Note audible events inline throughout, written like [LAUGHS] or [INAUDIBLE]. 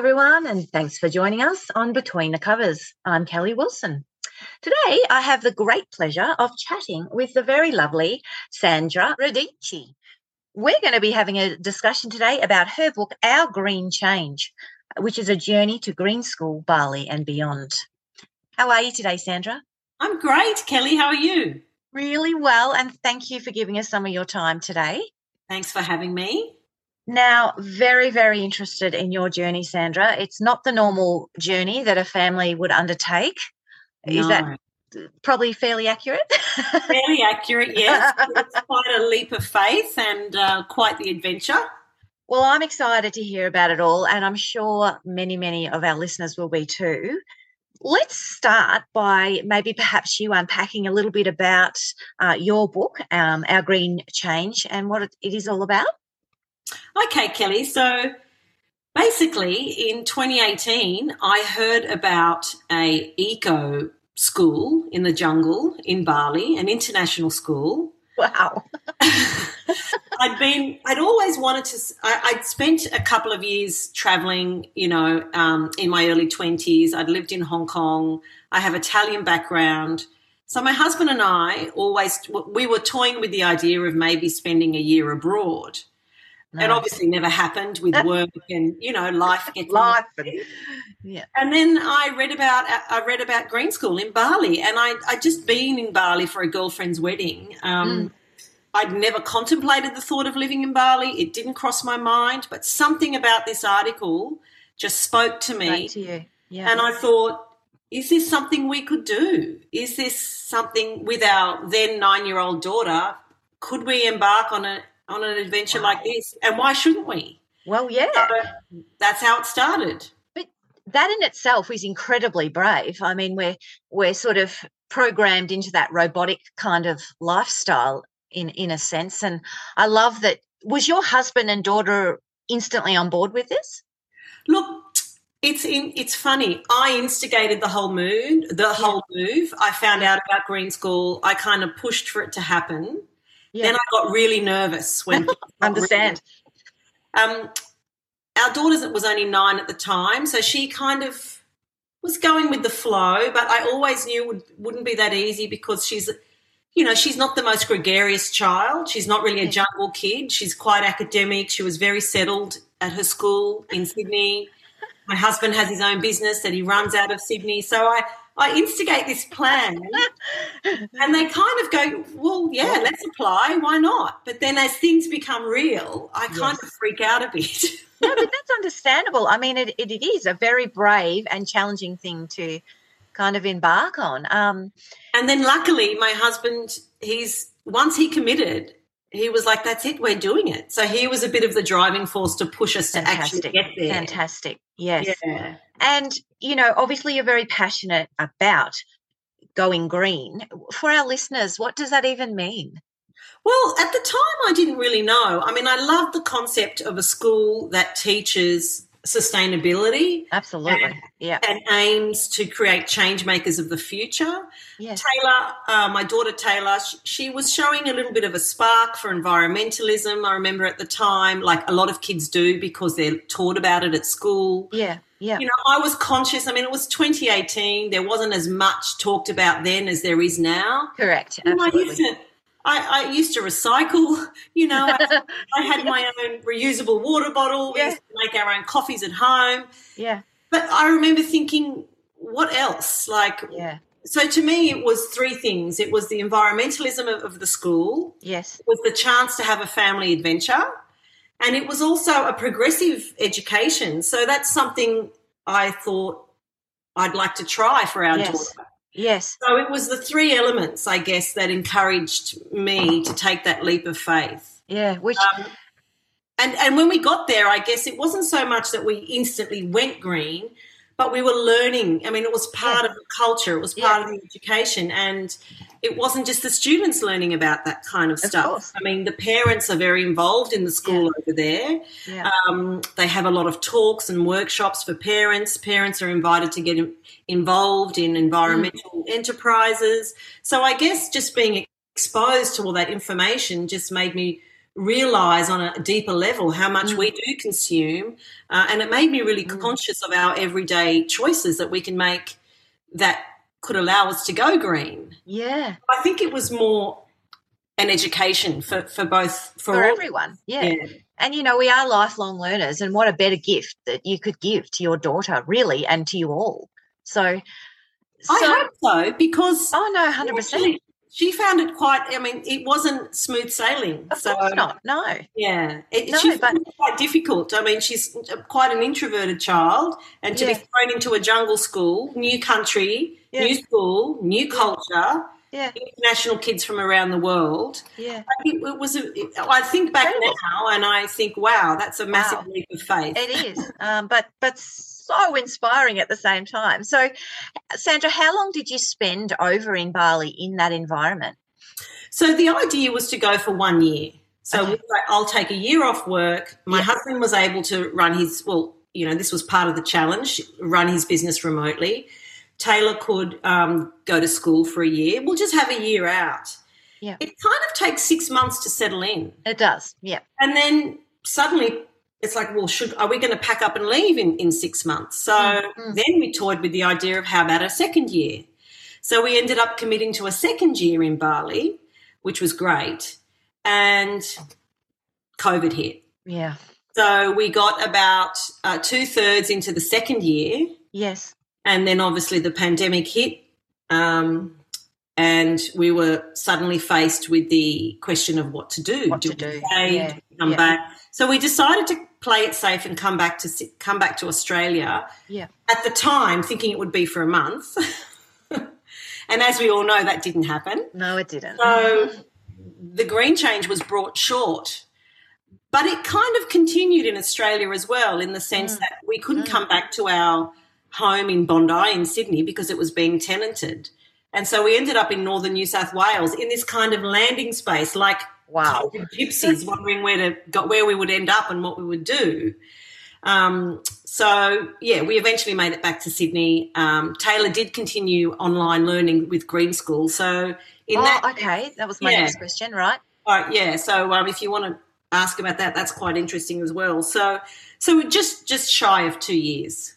Everyone, and thanks for joining us on Between the Covers. I'm Kelly Wilson. Today, I have the great pleasure of chatting with the very lovely Sandra Radice. We're going to be having a discussion today about her book, Our Green Change, which is a journey to green school, Bali, and beyond. How are you today, Sandra? I'm great, Kelly. How are you? Really well, and thank you for giving us some of your time today. Thanks for having me. Now, very, very interested in your journey, Sandra. It's not the normal journey that a family would undertake. Is that probably fairly accurate? fairly accurate, yes. [LAUGHS] it's quite a leap of faith and uh, quite the adventure. Well, I'm excited to hear about it all, and I'm sure many, many of our listeners will be too. Let's start by maybe perhaps you unpacking a little bit about uh, your book, um, Our Green Change, and what it is all about. Okay, Kelly. So basically, in 2018, I heard about a eco school in the jungle in Bali, an international school. Wow. [LAUGHS] I'd been, I'd always wanted to, I, would spent a couple of years traveling, you know, um, in my early 20s. I'd lived in Hong Kong. I have Italian background. So my husband and I always, we were toying with the idea of maybe spending a year abroad. No. It obviously never happened with [LAUGHS] work and you know life [LAUGHS] gets life. Yeah. And then I read about I read about Green School in Bali, and I I just been in Bali for a girlfriend's wedding. Um, mm. I'd never contemplated the thought of living in Bali. It didn't cross my mind, but something about this article just spoke to me. to you. Yeah. And I thought, is this something we could do? Is this something with our then nine year old daughter? Could we embark on a on an adventure wow. like this. And why shouldn't we? Well, yeah. So that's how it started. But that in itself is incredibly brave. I mean, we're we're sort of programmed into that robotic kind of lifestyle in in a sense. And I love that. Was your husband and daughter instantly on board with this? Look, it's in, it's funny. I instigated the whole move. The whole move. I found out about Green School. I kind of pushed for it to happen. Yeah. Then I got really nervous when [LAUGHS] understand. Um, our daughter was only nine at the time, so she kind of was going with the flow. But I always knew it would, wouldn't be that easy because she's, you know, she's not the most gregarious child. She's not really a jungle kid. She's quite academic. She was very settled at her school in Sydney. My husband has his own business that he runs out of Sydney, so I I instigate this plan, [LAUGHS] and they kind of go, "Well, yeah, let's apply. Why not?" But then, as things become real, I kind yes. of freak out a bit. no, but [LAUGHS] that's understandable. I mean, it, it, it is a very brave and challenging thing to kind of embark on. Um, and then, luckily, my husband, he's once he committed, he was like, "That's it, we're doing it." So he was a bit of the driving force to push us Fantastic. to actually get there. Fantastic, yes. Yeah. And you know, obviously, you're very passionate about going green. For our listeners, what does that even mean? Well, at the time, I didn't really know. I mean, I love the concept of a school that teaches sustainability. Absolutely. And, yeah. And aims to create change makers of the future. Yes. Taylor, uh, my daughter Taylor, she, she, was showing a little bit of a spark for environmentalism. I remember at the time, like a lot of kids do because they're taught about it at school. Yeah. Yeah. You know, I was conscious. I mean, it was 2018. There wasn't as much talked about then as there is now. Correct. Absolutely. I used to, I, I, used to recycle, [LAUGHS] you know, I, [LAUGHS] I had my own reusable water bottle. We used to make our own coffees at home. Yeah. But I remember thinking, what else? Like, yeah. So to me, it was three things. It was the environmentalism of, of the school. Yes. It was the chance to have a family adventure. And it was also a progressive education. So that's something I thought I'd like to try for our yes. daughter. Yes. So it was the three elements, I guess, that encouraged me to take that leap of faith. Yeah, which Um, and and when we got there, I guess it wasn't so much that we instantly went green, but we were learning. I mean, it was part of the culture, it was part of the education, and it wasn't just the students learning about that kind of stuff. course. I mean, the parents are very involved in the school over there. yeah. Um, they have a lot of talks and workshops for parents. Parents are invited to get involved in environmental enterprises. So I guess just being exposed to all that information just made me realize on a deeper level how much we do consume. Uh, and it made me really conscious of our everyday choices that we can make that could allow us to go green. yeah. I think it was more an education for, for both for, For everyone. Yeah. Yeah. And you know, we are lifelong learners, and what a better gift that you could give to your daughter, really, and to you all. So, so I hope so because oh no, hundred percent. She found it quite. I mean, it wasn't smooth sailing. Of so course not. No. yeah, it, No, she but- found it quite difficult. I mean, she's quite an introverted child, and to Yeah. be thrown into a jungle school, new country, Yeah. new school, new culture, Yeah. international kids from around the world. Yeah. I think it was. A, I think back Incredible. now, and I think, wow, that's a massive Wow. leap of faith. It is, um, but but so inspiring at the same time. So, Sandra, how long did you spend over in Bali in that environment? So the idea was to go for one year. So Okay. we were like, I'll take a year off work. My Yeah. husband was able to run his, well, you know, this was part of the challenge, run his business remotely. Taylor could um, go to school for a year. We'll just have a year out. Yeah. It kind of takes six months to settle in. It does, yeah, And then suddenly it's like, well, should are we going to pack up and leave in, in six months? So Mm, then we toyed with the idea of how about a second year? So we ended up committing to a second year in Bali, which was great. And COVID hit. yeah, So we got about uh, two thirds into the second year. yes, And then obviously the pandemic hit. Um, and we were suddenly faced with the question of what to do. What do to we do, stay? yeah, come yeah. back? So we decided to play it safe and come back to come back to Australia. yeah, At the time, thinking it would be for a month, [LAUGHS] and as we all know, that didn't happen. no, it didn't. So the green change was brought short. But it kind of continued in Australia as well, in the sense mm. that we couldn't mm. come back to our home in Bondi in Sydney because it was being tenanted. And so we ended up in northern New South Wales in this kind of landing space, like wow, gypsies, wondering where to go, where we would end up and what we would do. Um, so yeah, we eventually made it back to Sydney. Um, Taylor did continue online learning with Green School. So in oh, that okay, that was my Yeah. next question, right? all right, yeah. So um, if you want to ask about that, that's quite interesting as well. So, so we're just just shy of two years.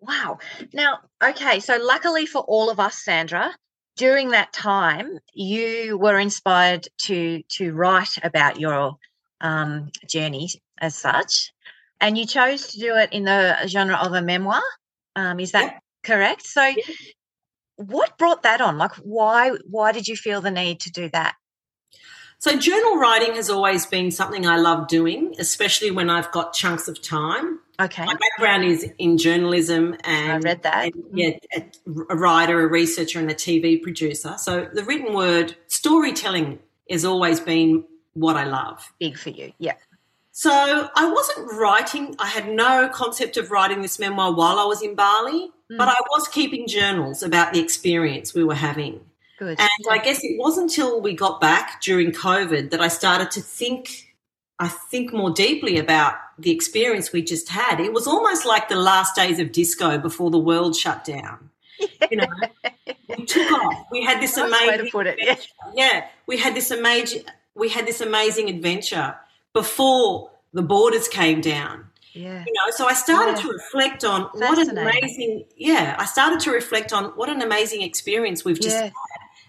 Wow. Now, okay, so luckily for all of us, Sandra, during that time, you were inspired to to write about your um, journey as such, and you chose to do it in the genre of a memoir. Um, is that Yeah. correct? So, what brought that on? Like, why why did you feel the need to do that? So journal writing has always been something I love doing, especially when I've got chunks of time. Okay, My background is in journalism and I read that. and, yeah, a, a writer, a researcher, and a TV producer. So the written word storytelling has always been what I love. Big for you, yeah. So I wasn't writing, I had no concept of writing this memoir while I was in Bali, Mm. but I was keeping journals about the experience we were having. Good. And I guess it wasn't until we got back during COVID that I started to think, I think more deeply about the experience we just had. It was almost like the last days of disco before the world shut down. You know, [LAUGHS] we took off. We had this Nice way amazing to put it. Yeah. yeah, we had this amazing we had this amazing adventure before the borders came down. Yeah. You know, so I started Yeah. to reflect on what an amazing yeah, I started to reflect on what an amazing experience we've just Yeah. had.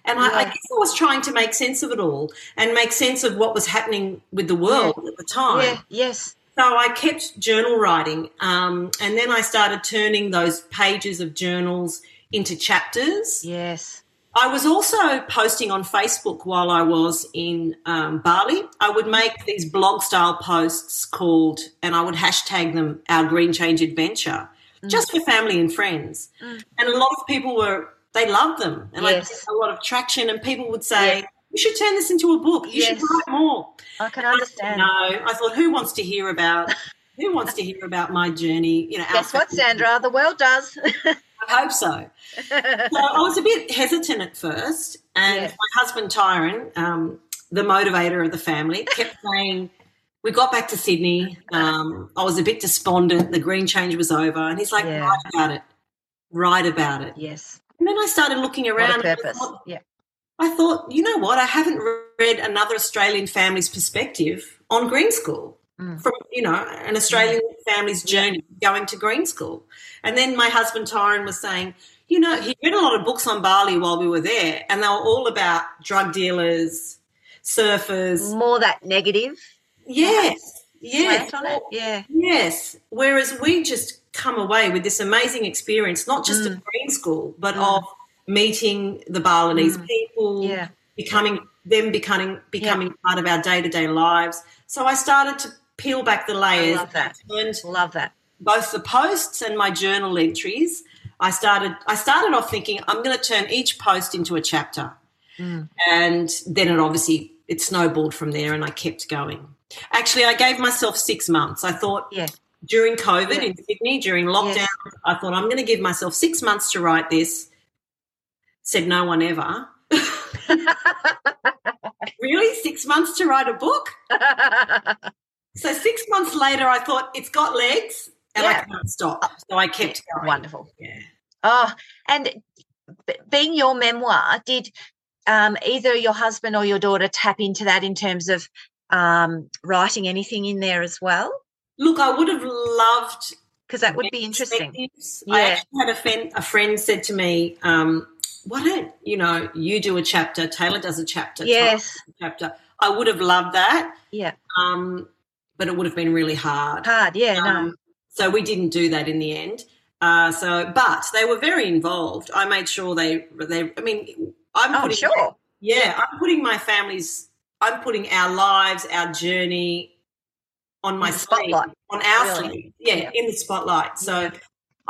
And I, I guess I was trying to make sense of it all and make sense of what was happening with the world at the time. Yeah. Yes. So I kept journal writing, um, and then I started turning those pages of journals into chapters. Yes. I was also posting on Facebook while I was in um, Bali. I would make these blog style posts called, and I would hashtag them our Green Change Adventure, just for family and friends. Mm. And a lot of people were, they loved them. And I got a lot of traction, and people would say. You should turn this into a book. You Yes. should write more. I can understand. No, I thought, who wants to hear about who wants to hear about my journey? You know, Guess what. Sandra? The world does. [LAUGHS] I hope so. So I was a bit hesitant at first, and Yes. my husband Tyron, um, the motivator of the family, kept saying, "We got back to Sydney. Um, I was a bit despondent. The green change was over, and he's like, Yeah. write about it, write about it." yes. And then I started looking around. a and I purpose. thought- Yeah. I thought, you know what? I haven't read another Australian family's perspective on green school Mm. from, you know, an Australian family's journey going to green school. And then my husband Tyron was saying, you know, he read a lot of books on Bali while we were there, and they were all about drug dealers, surfers. More that negative Yes, yes. Yeah. yes. Whereas we just come away with this amazing experience, not just of green school, but Mm. of meeting the Balinese people, Yeah. becoming them becoming becoming part of our day to day lives. So I started to peel back the layers. love that. And Love that. both the posts and my journal entries. I started I started off thinking I'm going to turn each post into a chapter, Mm. and then it obviously it snowballed from there, and I kept going. Actually, I gave myself six months. I thought Yeah. during COVID Yeah. in Sydney, during lockdown, I thought I'm going to give myself six months to write this. Said no one ever. [LAUGHS] really, six months to write a book? [LAUGHS] So six months later, I thought it's got legs, and I can't stop. So I kept going. Wonderful. Yeah. Oh, and being your memoir, did um, either your husband or your daughter tap into that in terms of um, writing anything in there as well? Look, I would have loved. Because that would be interesting. perspectives. I actually had a friend. A friend said to me, um, "Why don't you know you do a chapter? Taylor does a chapter. Yes. a chapter." I would have loved that, Yeah. um, but it would have been really hard. Hard. Yeah. No. Um, so we didn't do that in the end. Uh, so, but they were very involved. I made sure they. They. I mean, I'm Oh, putting. sure. Yeah, I'm putting my family's. I'm putting our lives, our journey, on my sleeve, spotlight. on our Really? sleeve. Yeah, Yeah. in the spotlight. So. Yeah.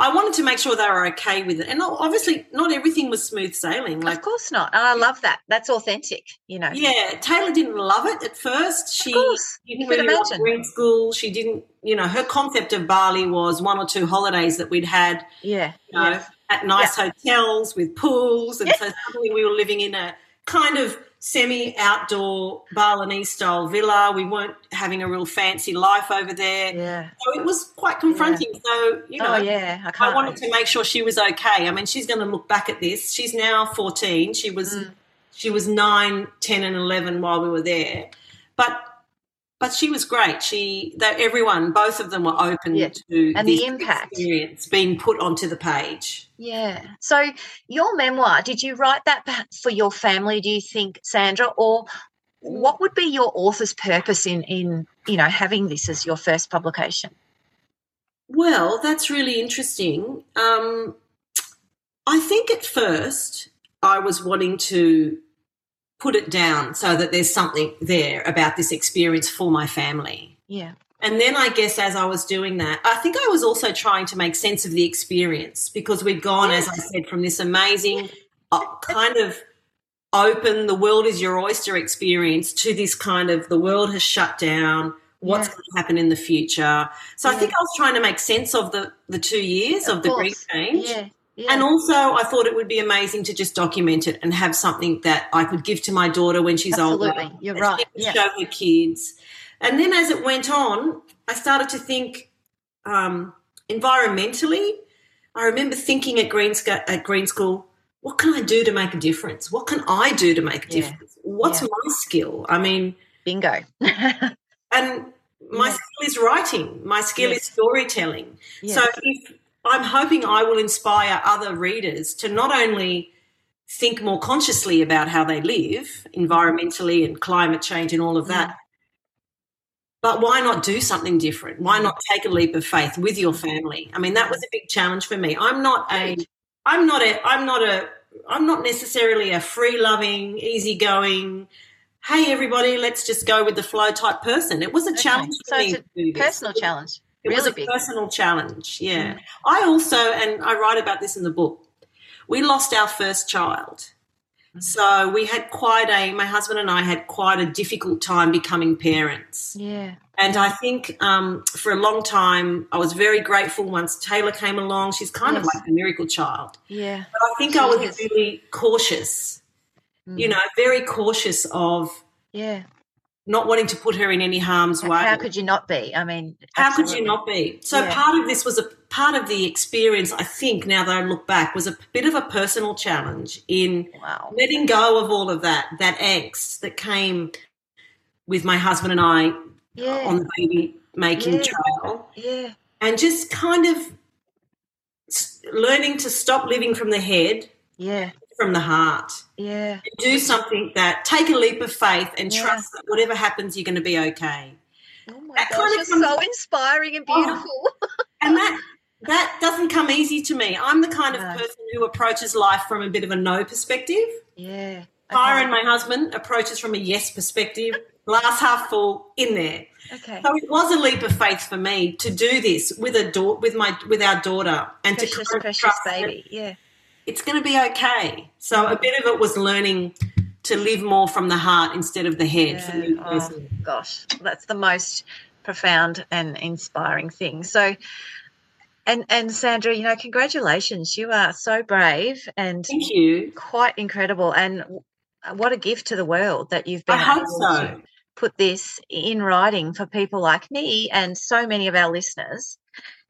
I wanted to make sure they were okay with it, and obviously, not everything was smooth sailing. Like, of course not. And I love that. That's authentic, you know. yeah, Taylor didn't love it at first. She course, didn't really love imagine. school. She didn't, you know, her concept of Bali was one or two holidays that we'd had, Yeah. you know, yes. at nice hotels with pools, and so suddenly we were living in a kind of semi-outdoor Balinese style villa. We weren't having a real fancy life over there, Yeah. so it was quite confronting. So you know, oh, yeah. I I wanted to make sure she was okay. I mean, she's going to look back at this. She's now 14. She was Mm. she was 9, 10 and 11 while we were there. But but she was great. She that everyone both of them were open Yeah. to And the impact. experience being put onto the page. Yeah. So your memoir, did you write that for your family, do you think, Sandra? Or what would be your author's purpose in in, you know, having this as your first publication? Well, that's really interesting. Um, I think at first I was wanting to put it down so that there's something there about this experience for my family. Yeah. And then I guess as I was doing that, I think I was also trying to make sense of the experience because we'd gone, as I said, from this amazing uh, kind of open, the world is your oyster experience to this kind of the world has shut down. What's going to happen in the future? So I think I was trying to make sense of the the two years of, the green course. change. Yeah. Yeah. And also, I thought it would be amazing to just document it and have something that I could give to my daughter when she's older. Absolutely. You're right. Yeah. show her kids. And then as it went on, I started to think um, environmentally. I remember thinking at Green, Sc- at Green School, what can I do to make a difference? What can I do to make a Yeah. difference? What's my skill? I mean, Bingo. and my skill is writing. My skill Yes. is storytelling. So if I'm hoping I will inspire other readers to not only think more consciously about how they live environmentally and climate change and all of that, but why not do something different? Why not take a leap of faith with your family? I mean, that was a big challenge for me. I'm not a I'm not a I'm not a I'm not necessarily a free loving, easygoing, hey everybody, let's just go with the flow type person. It was a Okay. challenge for So me it's this. Personal challenge. It was a big. personal challenge. Yeah. I also, and I write about this in the book, we lost our first child. So we had quite a, my husband and I had quite a difficult time becoming parents. Yeah. And I think um, for a long time, I was very grateful once Taylor came along. She's kind of like a miracle child. Yeah. But I think She I was is. really cautious, you Mm. know, very cautious of Yeah. Not wanting to put her in any harm's way. How could you not be? I mean, How could you not be? So Yeah. part of this was a part of the experience. I think now that I look back was a bit of a personal challenge in Wow. letting go of all of that, that angst that came with my husband and I Yeah. on the baby making Yeah. trail, yeah. and just kind of learning to stop living from the head, Yeah. From the heart, Yeah. and do something that take a leap of faith and Yeah. trust that whatever happens, you're going to be okay. Oh my That gosh, kinda comes- so inspiring and Oh. beautiful. [LAUGHS] and that that doesn't come easy to me. I'm the kind of No. person who approaches life from a bit of a no perspective. yeah. Tyron, and my husband, approaches from a yes perspective, glass half full, in there. Okay. So it was a leap of faith for me to do this with a da- with my with our daughter and Precious, to kind of precious trust baby. Yeah. It's going to be okay. So a bit of it was learning to live more from the heart instead of the head Yeah. Oh, gosh, that's the most profound and inspiring thing. So, and and Sandra, you know, congratulations. You are so brave and Thank you. quite incredible, and what a gift to the world that you've been I hope so. to put this in writing for people like me and so many of our listeners.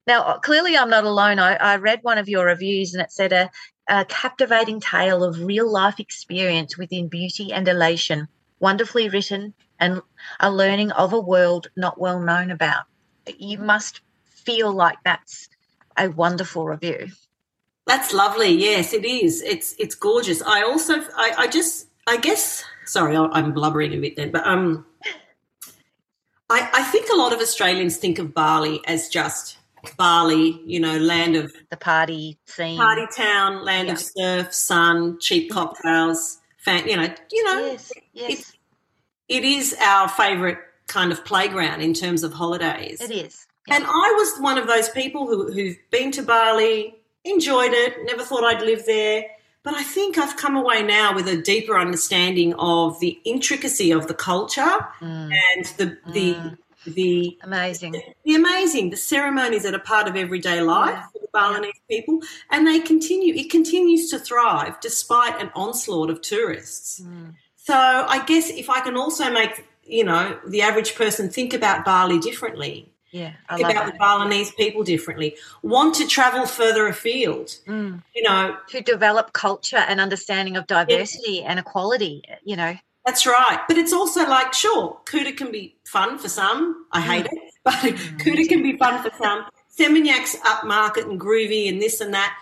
Now, uh, clearly, I'm not alone. I, I read one of your reviews and it said a, a captivating tale of real life experience within beauty and elation, wonderfully written, and a learning of a world not well known about. You must feel like that's a wonderful review. That's lovely. Yes, it is. It's it's gorgeous. I also I, I just I guess sorry I'm blubbering a bit then, but um, I I think a lot of Australians think of Bali as just Bali, you know, land of The party scene. party town, land of surf, sun, cheap cocktails, fan, you know, you know, Yes, yes, it is our favourite kind of playground in terms of holidays. it is. And I was one of those people who, who've been to Bali, enjoyed it, never thought I'd live there. But I think I've come away now with a deeper understanding of the intricacy of the culture Mm, and the the Mm. The amazing. the amazing the ceremonies that are part of everyday life Yeah. for the Balinese people, and they continue. It continues to thrive despite an onslaught of tourists. Mm, So I guess if I can also make you know the average person think about Bali differently, yeah, I about the Balinese people differently, want to travel further afield. Mm. You know, To develop culture and understanding of diversity and equality, you know. That's right. But it's also like, sure, Kuta can be fun for some. I hate mm. it, [LAUGHS] but mm, Kuta can be fun for some. [LAUGHS] Seminyak's upmarket and groovy and this and that.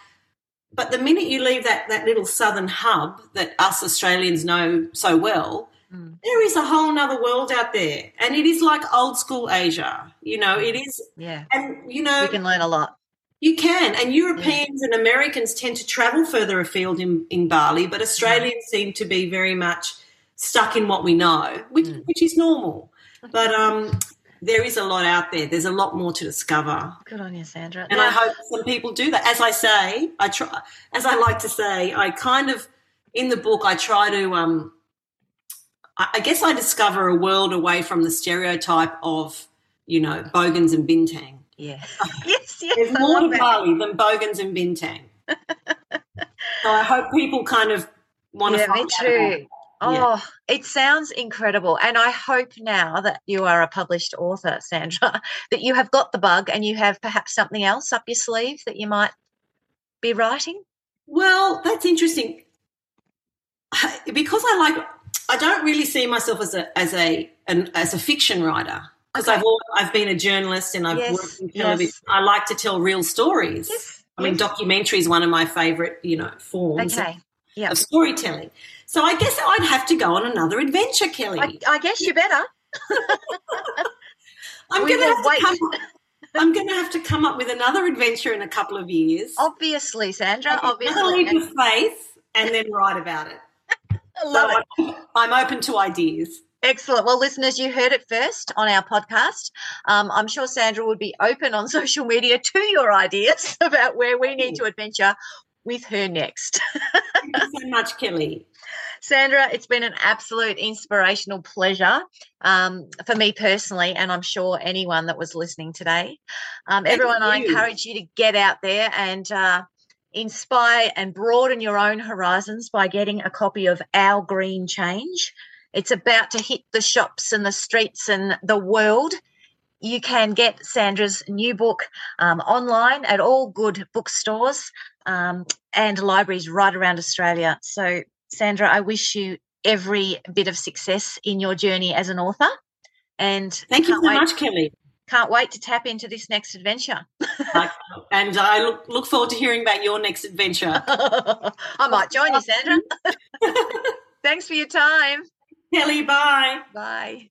But the minute you leave that, that little southern hub that us Australians know so well, Mm. there is a whole nother world out there. And it is like old school Asia. You know, it mm. is, Yeah, and you know, you can learn a lot. You can, and Europeans and Americans tend to travel further afield in, in Bali, but mm-hmm. Australians seem to be very much stuck in what we know, which, Mm. which is normal. But um, there is a lot out there. There's a lot more to discover, Good on you, Sandra. and I hope some people do that. As I say, I try. As I like to say, I kind of in the book I try to. Um, I guess I discover a world away from the stereotype of you know bogans and bintang. yeah. [LAUGHS] yes, yes. There's I more to. Bali than Bogans and Bintang. [LAUGHS] so I hope people kind of want to Yeah, find me out it. Oh, it sounds incredible. And I hope now that you are a published author, Sandra, [LAUGHS] that you have got the bug and you have perhaps something else up your sleeve that you might be writing. Well, that's interesting. Because I like, I don't really see myself as a as a an, as a fiction writer because Okay. I've al- I've been a journalist and I've Yes, worked in television. yes. I like to tell real stories. Yes. I mean, documentary is one of my favorite, you know, forms Okay. Yeah. of storytelling. So I guess I'd have to go on another adventure, Kelly. I, I guess you better. [LAUGHS] I'm we going to will have to come. I'm going to have to come up with another adventure in a couple of years. Obviously, Sandra. Obviously. leap of faith, and then write about it. [LAUGHS] I love it. I'm I'm open to ideas. Excellent. Well, listeners, you heard it first on our podcast. Um, I'm sure Sandra would be open on [LAUGHS] social media to your ideas about where we need to adventure with her next. [LAUGHS] Thank you so much, Kelly. Sandra, it's been an absolute inspirational pleasure um, for me personally, and I'm sure anyone that was listening today. Um, everyone, you. I encourage you to get out there and uh, inspire and broaden your own horizons by getting a copy of Our Green Change. It's about to hit the shops and the streets and the world. You can get Sandra's new book um, online at all good bookstores um, and libraries right around Australia. So, Sandra, I wish you every bit of success in your journey as an author. And thank you so wait, much, Kelly. Can't wait to tap into this next adventure. and I look, look forward to hearing about your next adventure. [LAUGHS] I might join you, Sandra. [LAUGHS] [LAUGHS] Thanks for your time. Kelly, bye. Bye.